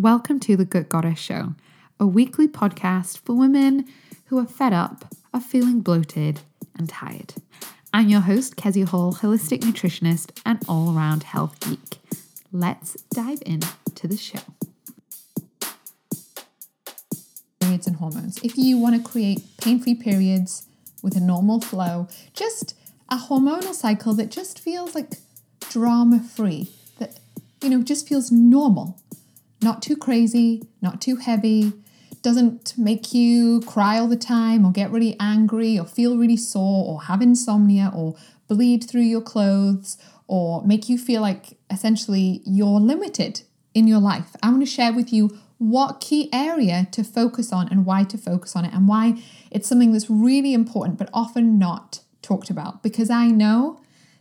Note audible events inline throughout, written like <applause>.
Welcome to the Gut Goddess Show, a weekly podcast for women who are fed up, are feeling bloated, and tired. I'm your host, Kezia Hall, holistic nutritionist and all around health geek. Let's dive into the show. Periods and hormones. If you want to create pain free periods with a normal flow, just a hormonal cycle that just feels like drama free, that, you know, just feels normal not too crazy, not too heavy, doesn't make you cry all the time or get really angry or feel really sore or have insomnia or bleed through your clothes or make you feel like essentially you're limited in your life. I want to share with you what key area to focus on and why to focus on it and why it's something that's really important but often not talked about because I know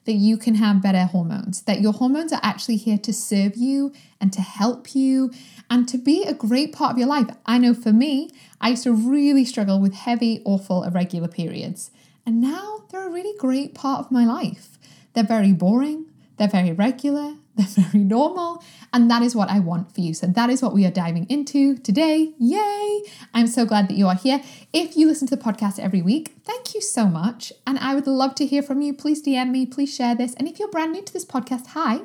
that you can have better hormones, that your hormones are actually here to serve you and to help you and to be a great part of your life. I know for me, I used to really struggle with heavy, awful, irregular periods. And now they're a really great part of my life. They're very boring, they're very regular, they're very normal, and that is what I want for you. So that is what we are diving into today. Yay! I'm so glad that you are here. If you listen to the podcast every week, thank you so much. And I would love to hear from you. Please DM me, please share this. And if you're brand new to this podcast, hi.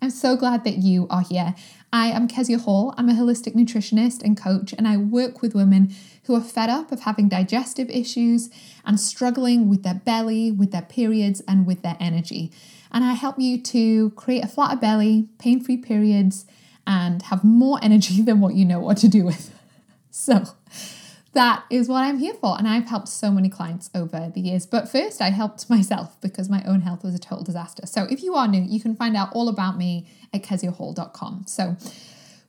I'm so glad that you are here. I am Kezia Hall. I'm a holistic nutritionist and coach, and I work with women who are fed up of having digestive issues and struggling with their belly, with their periods, and with their energy and I help you to create a flatter belly, pain free periods, and have more <laughs> energy than what you know what to do with. <laughs> So, that is what I'm here for. And I've helped so many clients over the years. But first, I helped <laughs> myself because my own health was a total disaster. So, if you are new, you can find out all about me at keziahall.com. So,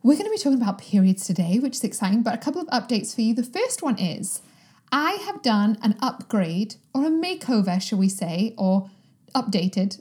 we're going to be talking about periods today, which is exciting, but a couple of updates for you. The first one is I have done an upgrade or a makeover, shall we say, or updated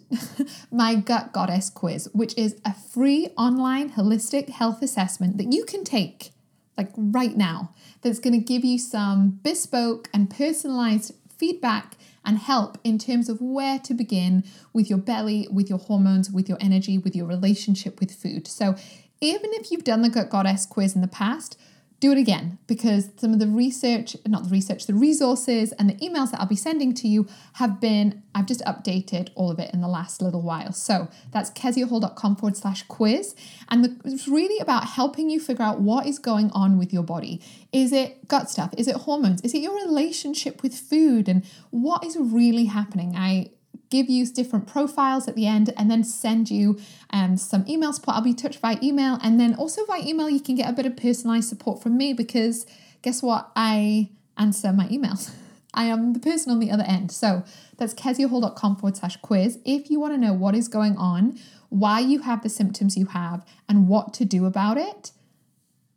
<laughs> my Gut Goddess quiz, which is a free online holistic health assessment that you can take like right now that's going to give you some bespoke and personalized feedback and help in terms of where to begin with your belly, with your hormones, with your energy, with your relationship with food. So, even if you've done the Gut Goddess quiz in the past, do it again because some of the research, not the research, the resources and the emails that I'll be sending to you have been, I've just updated all of it in the last little while. So that's keziahall.com forward slash quiz. And the, it's really about helping you figure out what is going on with your body. Is it gut stuff? Is it hormones? Is it your relationship with food? And what is really happening? I give you different profiles at the end and then send you um, some email support. I'll be touched by email. And then also by email, you can get a bit of personalized support from me because guess what? I answer my emails. <laughs> I am the person on the other end. So that's keziahall.com forward slash quiz. If you want to know what is going on, why you have the symptoms you have, and what to do about it,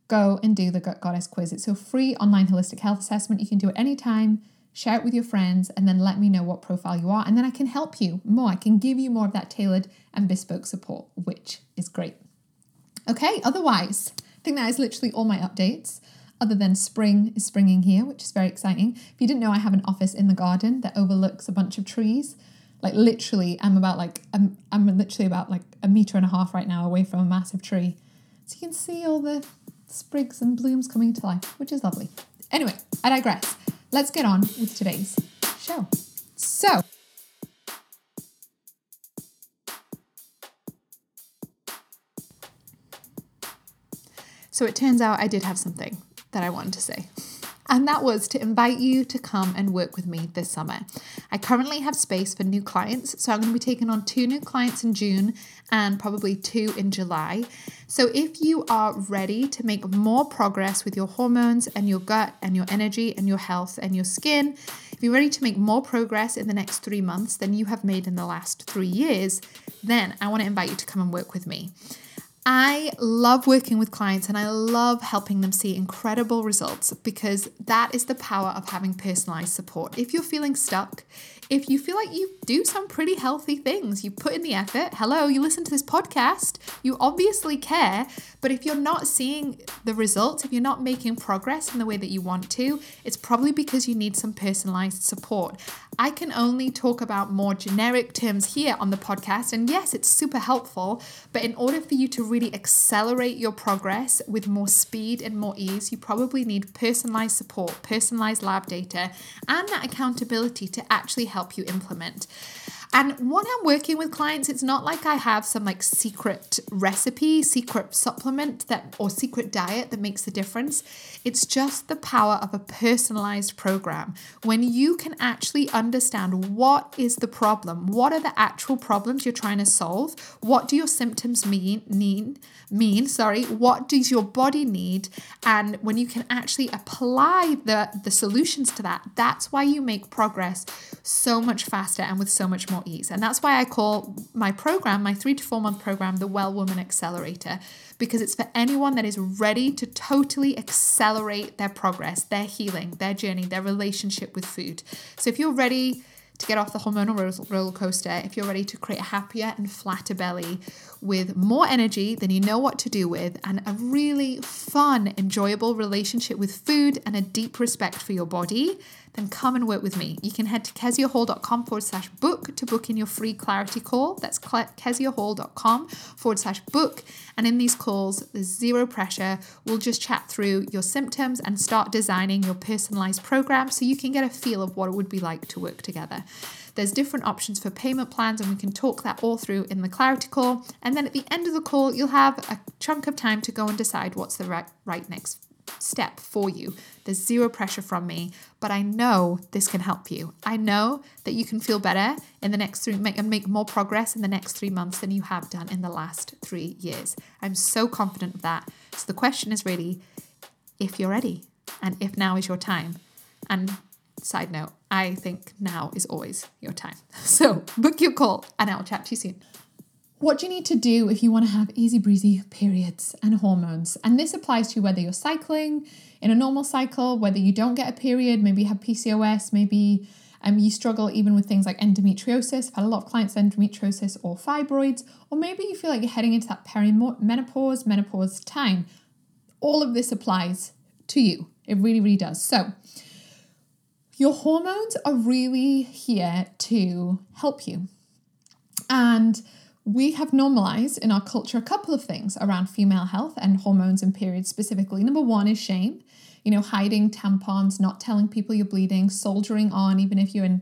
go and do the Gut Goddess quiz. It's a free online holistic health assessment. You can do it anytime share it with your friends, and then let me know what profile you are. And then I can help you more. I can give you more of that tailored and bespoke support, which is great. Okay, otherwise, I think that is literally all my updates. Other than spring is springing here, which is very exciting. If you didn't know, I have an office in the garden that overlooks a bunch of trees. Like literally, I'm about like I'm, I'm literally about like a meter and a half right now away from a massive tree, so you can see all the sprigs and blooms coming to life, which is lovely. Anyway, I digress let's get on with today's show. So, so it turns out I did have something that I wanted to say and that was to invite you to come and work with me this summer. I currently have space for new clients, so I'm going to be taking on two new clients in June and probably two in July. So if you are ready to make more progress with your hormones and your gut and your energy and your health and your skin, if you're ready to make more progress in the next three months than you have made in the last three years, then I want to invite you to come and work with me. I love working with clients and I love helping them see incredible results because that is the power of having personalized support. If you're feeling stuck, if you feel like you do some pretty healthy things, you put in the effort, hello, you listen to this podcast, you obviously care, but if you're not seeing the results, if you're not making progress in the way that you want to, it's probably because you need some personalized support. I can only talk about more generic terms here on the podcast, and yes, it's super helpful, but in order for you to really accelerate your progress with more speed and more ease, you probably need personalized support, personalized lab data, and that accountability to actually help you implement. And when I'm working with clients, it's not like I have some like secret recipe, secret supplement that or secret diet that makes the difference. It's just the power of a personalized program. When you can actually understand what is the problem, what are the actual problems you're trying to solve, what do your symptoms mean mean mean, sorry, what does your body need? And when you can actually apply the the solutions to that, that's why you make progress so much faster and with so much more ease. And that's why I call my program, my 3 to 4 month program, the Well Woman Accelerator because it's for anyone that is ready to totally accelerate their progress, their healing, their journey, their relationship with food. So if you're ready to get off the hormonal roller coaster, if you're ready to create a happier and flatter belly with more energy than you know what to do with, and a really fun, enjoyable relationship with food and a deep respect for your body, then come and work with me. You can head to keziahall.com forward slash book to book in your free clarity call. That's keziahall.com forward slash book. And in these calls, there's zero pressure. We'll just chat through your symptoms and start designing your personalized program so you can get a feel of what it would be like to work together. There's different options for payment plans, and we can talk that all through in the clarity call. And then at the end of the call, you'll have a chunk of time to go and decide what's the right, right next step for you. There's zero pressure from me, but I know this can help you. I know that you can feel better in the next three make and make more progress in the next three months than you have done in the last three years. I'm so confident of that. So the question is really if you're ready and if now is your time. And side note, I think now is always your time. <laughs> So book your call and I'll chat to you soon. What do you need to do if you want to have easy breezy periods and hormones? And this applies to whether you're cycling in a normal cycle, whether you don't get a period, maybe you have PCOS, maybe um, you struggle even with things like endometriosis. I've had a lot of clients with endometriosis or fibroids, or maybe you feel like you're heading into that perimenopause, menopause time. All of this applies to you. It really, really does. So, your hormones are really here to help you. And we have normalized in our culture a couple of things around female health and hormones and periods specifically. Number one is shame, you know, hiding tampons, not telling people you're bleeding, soldiering on, even if you're in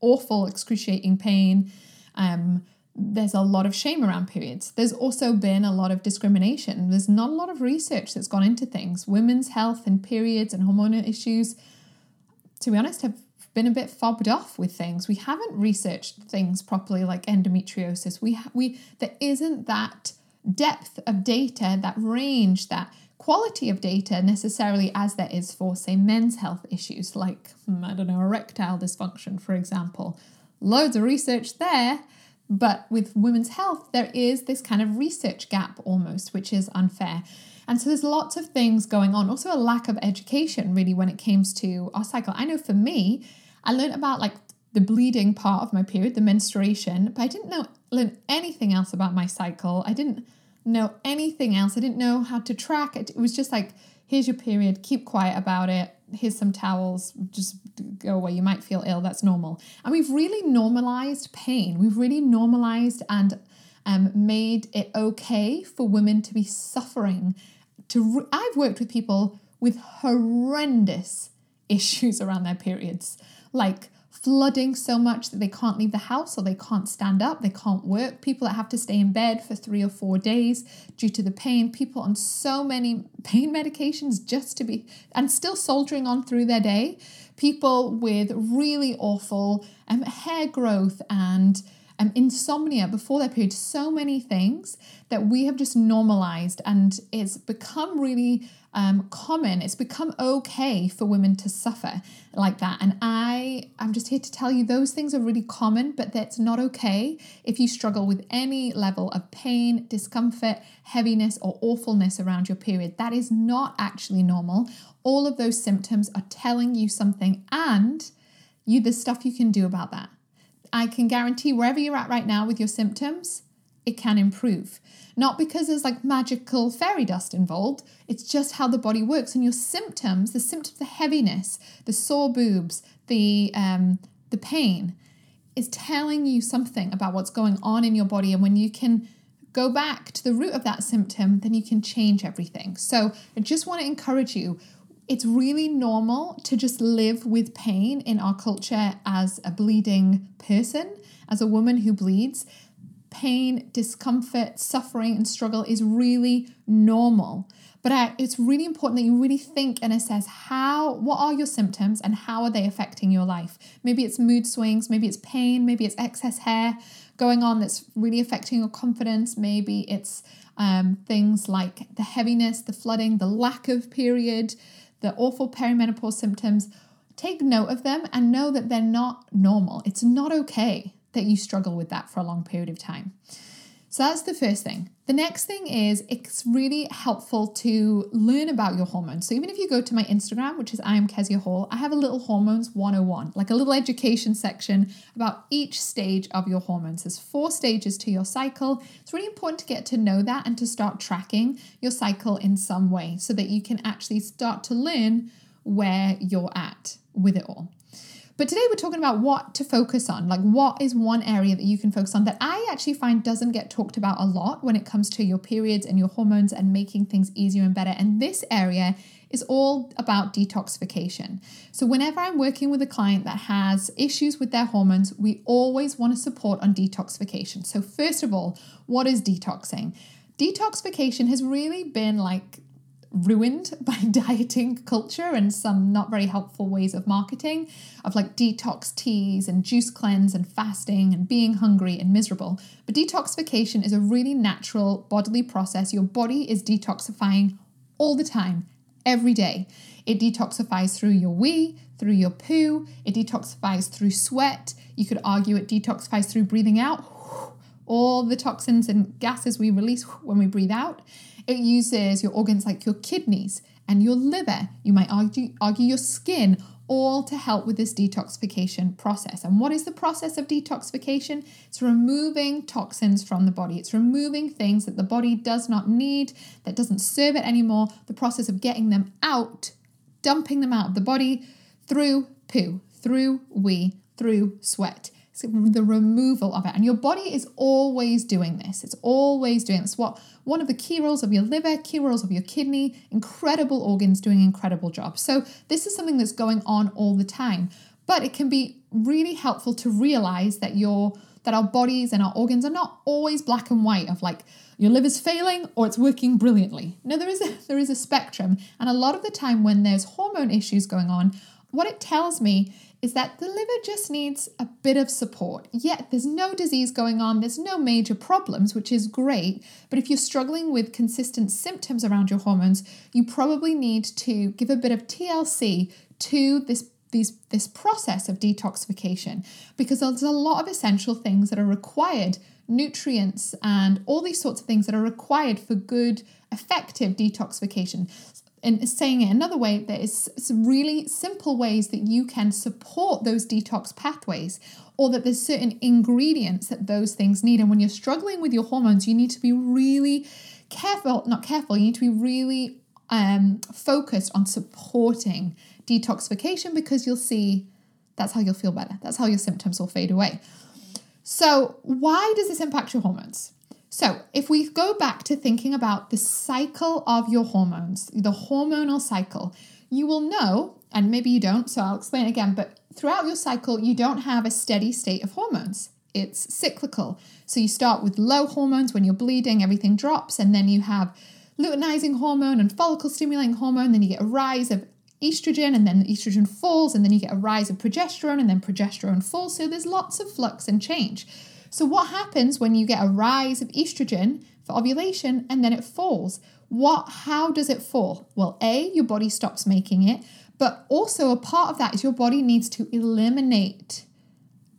awful, excruciating pain. Um, there's a lot of shame around periods. There's also been a lot of discrimination. There's not a lot of research that's gone into things. Women's health and periods and hormonal issues, to be honest, have been a bit fobbed off with things. We haven't researched things properly like endometriosis. We ha- we there isn't that depth of data, that range, that quality of data necessarily as there is for say men's health issues like hmm, I don't know erectile dysfunction for example. Loads of research there, but with women's health there is this kind of research gap almost which is unfair. And so there's lots of things going on. Also, a lack of education, really, when it comes to our cycle. I know for me, I learned about like the bleeding part of my period, the menstruation, but I didn't know learn anything else about my cycle. I didn't know anything else. I didn't know how to track it. It was just like, here's your period, keep quiet about it. Here's some towels, just go away. You might feel ill, that's normal. And we've really normalized pain. We've really normalized and um, made it okay for women to be suffering. To re- I've worked with people with horrendous <laughs> issues around their periods. Like flooding so much that they can't leave the house or they can't stand up, they can't work, people that have to stay in bed for three or four days due to the pain, people on so many <laughs> pain medications just to be, and still soldiering on through their day, people with really awful um, hair growth and insomnia before their period, so many things that we have just normalized and it's become really um, common. It's become okay for women to suffer like that. And I, I'm just here to tell you those things are really common, but that's not okay if you struggle with any level of pain, discomfort, heaviness, or awfulness around your period. That is not actually normal. All of those symptoms are telling you something, and you, there's stuff you can do about that. I can guarantee wherever you're at right now with your symptoms, it can improve. Not because there's like magical fairy dust involved, it's just how the body works. And your symptoms, the symptoms, the heaviness, the sore boobs, the um, the pain, is telling you something about what's going on in your body. And when you can go back to the root of that symptom, then you can change everything. So I just want to encourage you. It's really normal to just live with pain in our culture as a bleeding person, as a woman who bleeds pain, discomfort, suffering, and struggle is really normal. But I, it's really important that you really think and assess how, what are your symptoms and how are they affecting your life? Maybe it's mood swings, maybe it's pain, maybe it's excess hair going on that's really affecting your confidence. Maybe it's um, things like the heaviness, the flooding, the lack of period, the awful perimenopause symptoms. Take note of them and know that they're not normal. It's not okay that you struggle with that for a long period of time. So that's the first thing. The next thing is it's really helpful to learn about your hormones. So even if you go to my Instagram, which is I am Kezia Hall, I have a little hormones 101, like a little education section about each stage of your hormones. There's four stages to your cycle. It's really important to get to know that and to start tracking your cycle in some way so that you can actually start to learn where you're at with it all. But today we're talking about what to focus on. Like, what is one area that you can focus on that I actually find doesn't get talked about a lot when it comes to your periods and your hormones and making things easier and better. And this area is all about detoxification. So, whenever I'm working with a client that has issues with their hormones, we always want to support on detoxification. So, first of all, what is detoxing? Detoxification has really been like ruined <laughs> by <laughs> dieting culture and some not very helpful ways of marketing of like detox teas and juice cleanse and fasting and being hungry and miserable. But detoxification is a really natural bodily process. Your body is detoxifying all the time, every day. It detoxifies through your wee, through your poo, it detoxifies through sweat. You could argue it detoxifies through breathing out <sighs> all the toxins and gases we release when we breathe out. It uses your organs like your kidneys and your liver. You might argue, argue your skin, all to help with this detoxification process. And what is the process of detoxification? It's removing toxins from the body. It's removing things that the body does not need, that doesn't serve it anymore. The process of getting them out, dumping them out of the body through poo, through wee, through sweat the removal of it. And your body is always doing this. It's always doing this. What one of the key roles of your liver, key roles of your kidney, incredible organs doing incredible jobs. So this is something that's going on all the time. But it can be really helpful to realize that your that our bodies and our organs are not always black and white of like your liver's failing or it's working brilliantly. No, there is a <laughs> there is a spectrum. And a lot of the time when there's hormone issues going on, what it tells me is that the liver just needs a bit of support. Yet there's no disease going on, there's no major problems, which is great. But if you're struggling with consistent symptoms around your hormones, you probably need to give a bit of TLC to this these, this process of detoxification because there's a lot of essential things that are required nutrients and all these sorts of things that are required for good effective detoxification and saying it another way, there is some really simple ways that you can support those detox pathways, or that there's certain ingredients that those things need. And when you're struggling with your hormones, you need to be really careful, not careful, you need to be really um, focused on supporting detoxification because you'll see that's how you'll feel better. That's how your symptoms will fade away. So, why does this impact your hormones? So, if we go back to thinking about the cycle of your hormones, the hormonal cycle, you will know, and maybe you don't, so I'll explain again, but throughout your cycle, you don't have a steady state of hormones. It's cyclical. So, you start with low hormones when you're bleeding, everything drops, and then you have luteinizing hormone and follicle stimulating hormone, then you get a rise of estrogen and then estrogen falls and then you get a rise of progesterone and then progesterone falls so there's lots of flux and change so, what happens when you get a rise of estrogen for ovulation and then it falls? What how does it fall? Well, A, your body stops making it, but also a part of that is your body needs to eliminate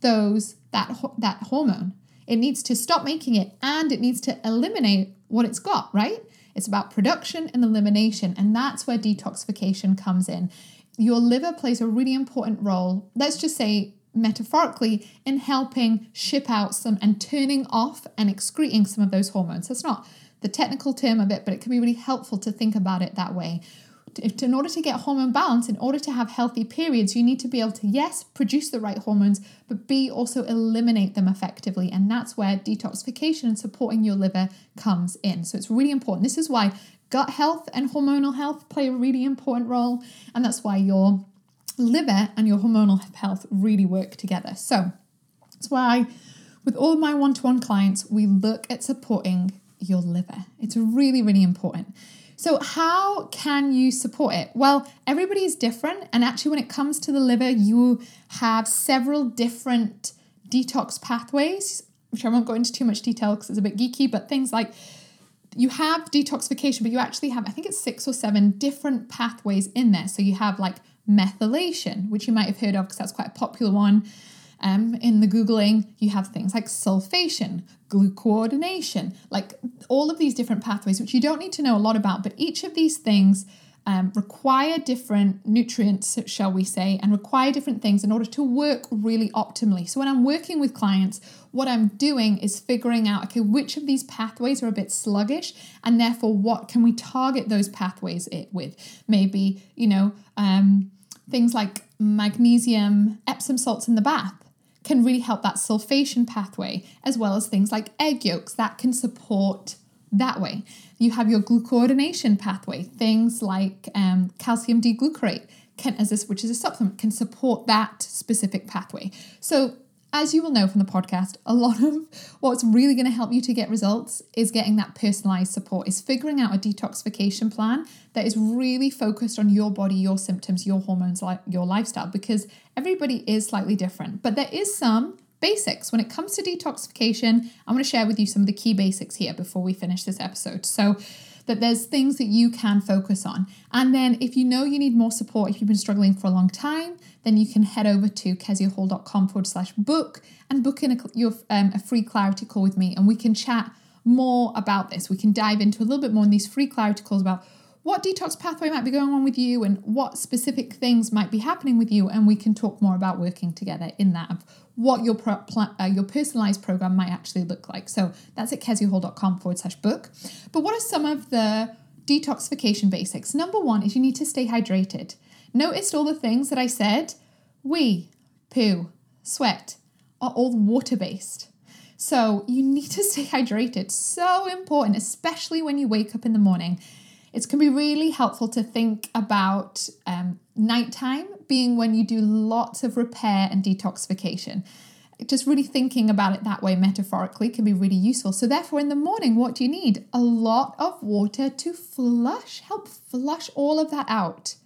those that that hormone. It needs to stop making it and it needs to eliminate what it's got, right? It's about production and elimination, and that's where detoxification comes in. Your liver plays a really important role. Let's just say metaphorically in helping ship out some and turning off and excreting some of those hormones. That's not the technical term of it, but it can be really helpful to think about it that way. In order to get hormone balance, in order to have healthy periods, you need to be able to, yes, produce the right hormones, but B, also eliminate them effectively. And that's where detoxification and supporting your liver comes in. So it's really important. This is why gut health and hormonal health play a really important role. And that's why your liver and your hormonal health really work together. So that's why with all my one to one clients, we look at supporting your liver. It's really, really important. So, how can you support it? Well, everybody is different. And actually, when it comes to the liver, you have several different detox pathways, which I won't go into too much detail because it's a bit geeky, but things like you have detoxification, but you actually have, I think it's six or seven different pathways in there. So, you have like methylation, which you might have heard of because that's quite a popular one. Um, in the Googling, you have things like sulfation, glucuronidation, like all of these different pathways, which you don't need to know a lot about, but each of these things um, require different nutrients, shall we say, and require different things in order to work really optimally. So, when I'm working with clients, what I'm doing is figuring out okay, which of these pathways are a bit sluggish, and therefore, what can we target those pathways it with? Maybe, you know, um, things like magnesium, Epsom salts in the bath can really help that sulfation pathway, as well as things like egg yolks that can support that way. You have your glucuronidation pathway, things like um, calcium D-glucarate, can, as which is a supplement, can support that specific pathway. So as you will know from the podcast, a lot of what's really going to help you to get results is getting that personalized support, is figuring out a detoxification plan that is really focused on your body, your symptoms, your hormones, your lifestyle, because everybody is slightly different. But there is some basics when it comes to detoxification. I'm going to share with you some of the key basics here before we finish this episode. So, that there's things that you can focus on. And then if you know you need more support, if you've been struggling for a long time, then you can head over to keziahall.com forward slash book and book in a, your, um, a free clarity call with me and we can chat more about this. We can dive into a little bit more in these free clarity calls about what detox pathway might be going on with you and what specific things might be happening with you and we can talk more about working together in that of what your pro- pl- uh, your personalized program might actually look like. So that's at keziahall.com forward slash book. But what are some of the detoxification basics? Number one is you need to stay hydrated. Noticed all the things that I said? Wee, poo, sweat are all water based. So you need to <laughs> stay hydrated. So important, especially when you wake up in the morning. It can be really helpful to think about um, nighttime being when you do lots of repair and detoxification. Just really thinking about it that way metaphorically can be really useful. So, therefore, in the morning, what do you need? A lot of water to flush, help flush all of that out.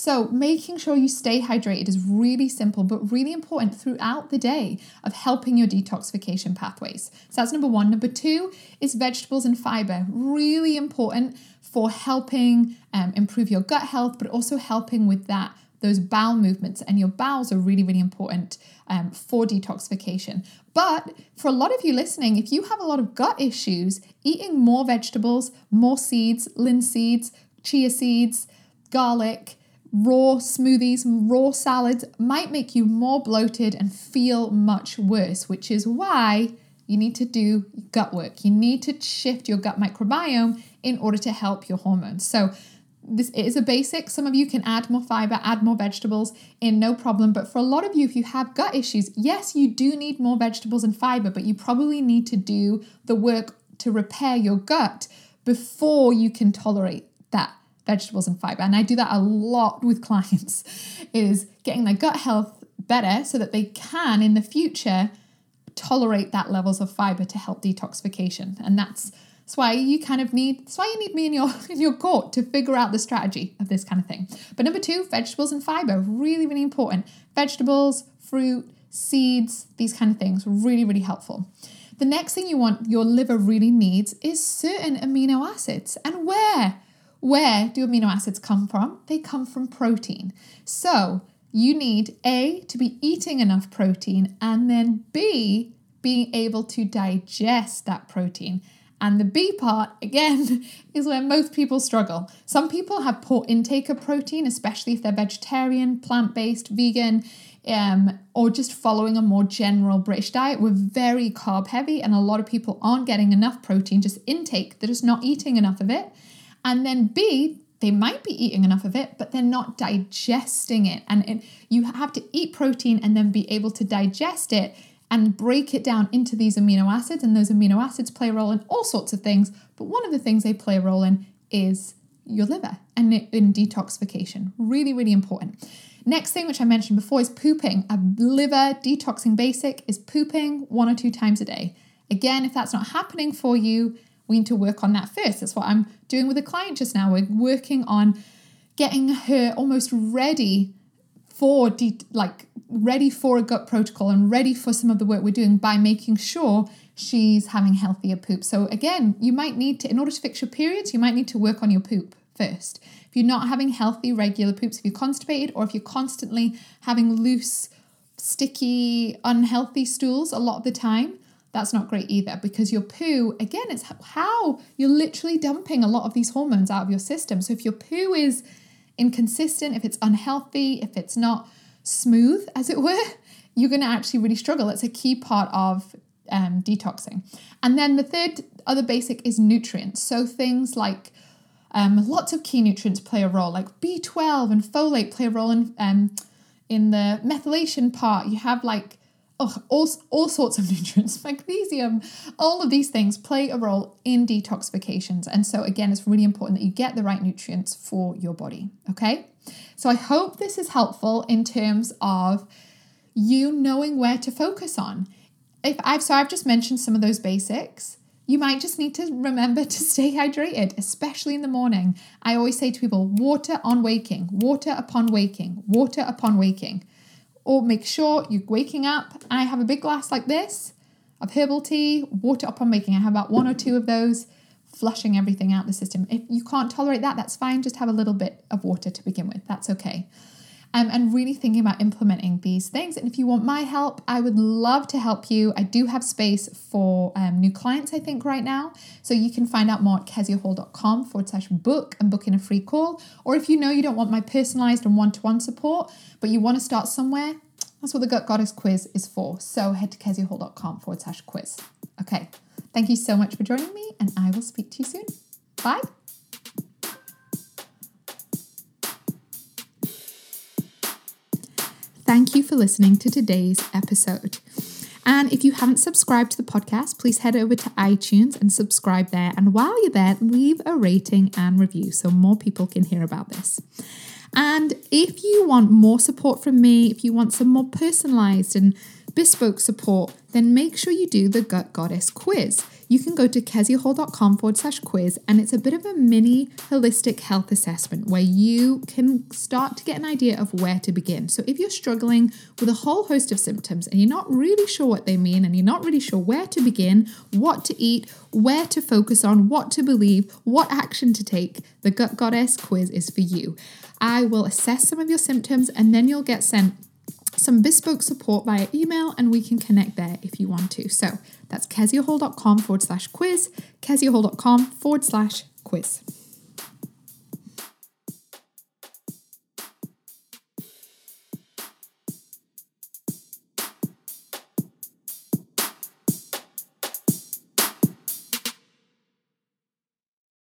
So, making sure you stay hydrated is really simple, but really important throughout the day of helping your detoxification pathways. So, that's number one. Number two is vegetables and fiber. Really important for helping um, improve your gut health, but also helping with that those bowel movements and your bowels are really really important um, for detoxification but for a lot of you listening if you have a lot of gut issues eating more vegetables more seeds linseeds chia seeds garlic raw smoothies, raw salads might make you more bloated and feel much worse, which is why you need to do gut work. You need to shift your gut microbiome in order to help your hormones. So, this is a basic. Some of you can add more fiber, add more vegetables in no problem. But for a lot of you, if you have gut issues, yes, you do need more vegetables and fiber, but you probably need to do the work to repair your gut before you can tolerate that vegetables and fiber. And I do that a lot with <laughs> clients is getting their gut health better so that they can in the future tolerate that levels of fiber to help detoxification. And that's that's why you kind of need that's why you need me in your <laughs> in your court to figure out the strategy of this kind of thing. But number two, vegetables and fiber, really, really important. Vegetables, fruit, seeds, these kind of things, really, really helpful. The next thing you want your liver really needs is certain amino acids. And where? Where do amino acids come from? They come from protein. So you need A, to be eating enough protein, and then B, being able to digest that protein. And the B part, again, <laughs> is where most people struggle. Some people have poor intake of protein, especially if they're vegetarian, plant based, vegan. um, or just following a more general British diet, we're very carb heavy, and a lot of people aren't getting enough protein, just intake, they're just not eating enough of it. And then B, they might be eating enough of it, but they're not digesting it. And it, you have to eat protein and then be able to digest it and break it down into these amino acids. And those amino acids play a role in all sorts of things. But one of the things they play a role in is your liver and in detoxification. Really, really important. Next thing, which I mentioned before, is pooping. A liver detoxing basic is pooping one or two times a day. Again, if that's not happening for you, we need to work on that first. That's what I'm doing with a client just now. We're working on getting her almost ready for de- like ready for a gut protocol and ready for some of the work we're doing by making sure she's having healthier poop. So again, you might need to in order to fix your periods, you might need to work on your poop first. If you're not having healthy, regular poops, if you're constipated, or if you're constantly having loose, sticky, unhealthy stools a lot of the time, that's not great either because your poo, again, it's how you're literally dumping a lot of these hormones out of your system. So if your poo is inconsistent, if it's unhealthy, if it's not smooth, as it were, <laughs> you're going to actually really struggle. It's a key part of um, detoxing. And then the third other basic is nutrients. So things like um, lots of key nutrients play a role, like B12 and folate play a role in um, in the methylation part. You have like oh, all, all sorts of <laughs> nutrients, magnesium, all of these things play a role in detoxifications. And so, again, it's really important that you get the right nutrients for your body. Okay. So, I hope this is helpful in terms of you knowing where to focus on. If I've so I've just mentioned some of those basics. You might just need to remember <laughs> to stay hydrated, especially in the morning. I always say to people water on waking, water upon waking, water upon waking. Or make sure you're waking up. I have a big glass like this of herbal tea, water upon waking. I have about one or two of those, flushing everything out the system. If you can't tolerate that, that's fine. Just have a little bit of water to begin with. That's okay um, and really thinking about implementing these things. And if you want my help, I would love to help you. I do have space for um, new clients, I think, right now. So you can find out more at keziahall.com forward slash book and book in a free call. Or if you know you don't want my personalized and one to one support, but you want to start somewhere, that's what the Gut Goddess quiz is for. So head to keziahall.com forward slash quiz. Okay. Thank you so much for joining me, and I will speak to you soon. Bye. Thank you for listening to today's episode. And if you haven't subscribed to the podcast, please head over to iTunes and subscribe there. And while you're there, leave a rating and review so more people can hear about this. And if you want more support from me, if you want some more personalized and bespoke support, then make sure you do the Gut Goddess quiz you can go to keziahall.com forward slash quiz, and it's a bit of a mini holistic health assessment where you can start to get an idea of where to begin. So, if you're struggling with a whole host of symptoms and you're not really sure what they mean, and you're not really sure where to begin, what to eat, where to focus on, what to believe, what action to take, the Gut Goddess quiz is for you. I will assess some of your symptoms and then you'll get sent some bespoke support via email and we can connect there if you want to. So that's keziahall.com forward slash quiz, keziahall.com forward slash quiz.